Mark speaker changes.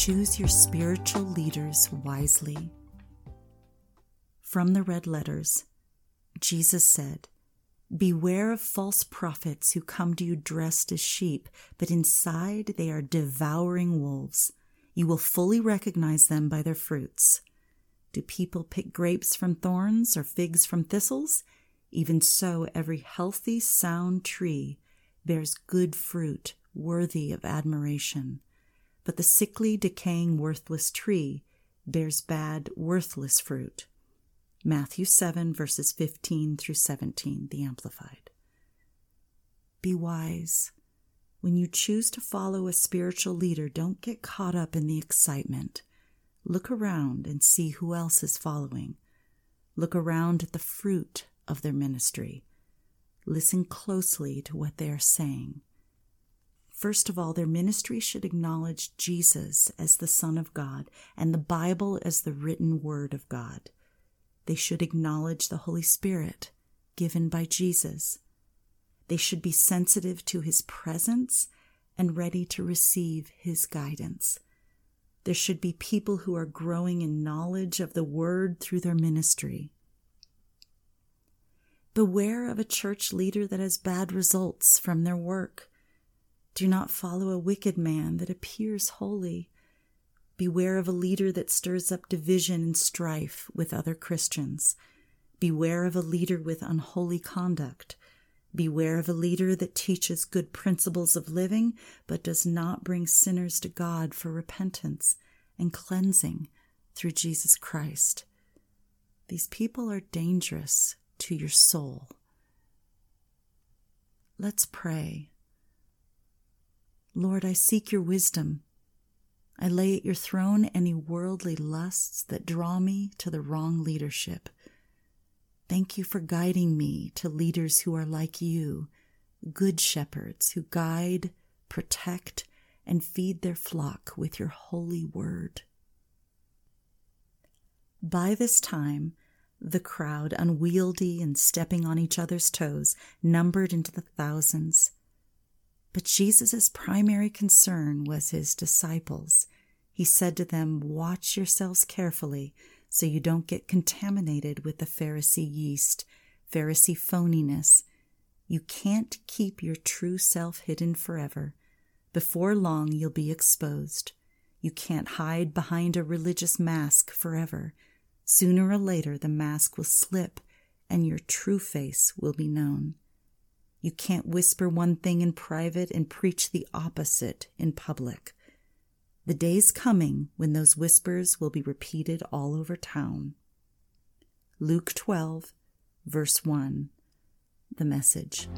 Speaker 1: choose your spiritual leaders wisely. From the red letters, Jesus said, Beware of false prophets who come to you dressed as sheep, but inside they are devouring wolves. You will fully recognize them by their fruits. Do people pick grapes from thorns or figs from thistles? Even so, every healthy, sound tree bears good fruit worthy of admiration. But the sickly, decaying, worthless tree bears bad, worthless fruit. Matthew 7, verses 15 through 17, the Amplified. Be wise. When you choose to follow a spiritual leader, don't get caught up in the excitement. Look around and see who else is following. Look around at the fruit of their ministry. Listen closely to what they are saying. First of all, their ministry should acknowledge Jesus as the Son of God and the Bible as the written Word of God. They should acknowledge the Holy Spirit given by Jesus. They should be sensitive to His presence and ready to receive His guidance. There should be people who are growing in knowledge of the Word through their ministry. Beware of a church leader that has bad results from their work. Do not follow a wicked man that appears holy. Beware of a leader that stirs up division and strife with other Christians. Beware of a leader with unholy conduct. Beware of a leader that teaches good principles of living, but does not bring sinners to God for repentance and cleansing through Jesus Christ. These people are dangerous to your soul. Let's pray. Lord, I seek your wisdom. I lay at your throne any worldly lusts that draw me to the wrong leadership. Thank you for guiding me to leaders who are like you, good shepherds who guide, protect, and feed their flock with your holy word. By this time, the crowd, unwieldy and stepping on each other's toes, numbered into the thousands. But Jesus' primary concern was his disciples. He said to them, Watch yourselves carefully so you don't get contaminated with the Pharisee yeast, Pharisee phoniness. You can't keep your true self hidden forever. Before long, you'll be exposed. You can't hide behind a religious mask forever. Sooner or later, the mask will slip and your true face will be known. You can't whisper one thing in private and preach the opposite in public. The day's coming when those whispers will be repeated all over town. Luke 12, verse 1. The message.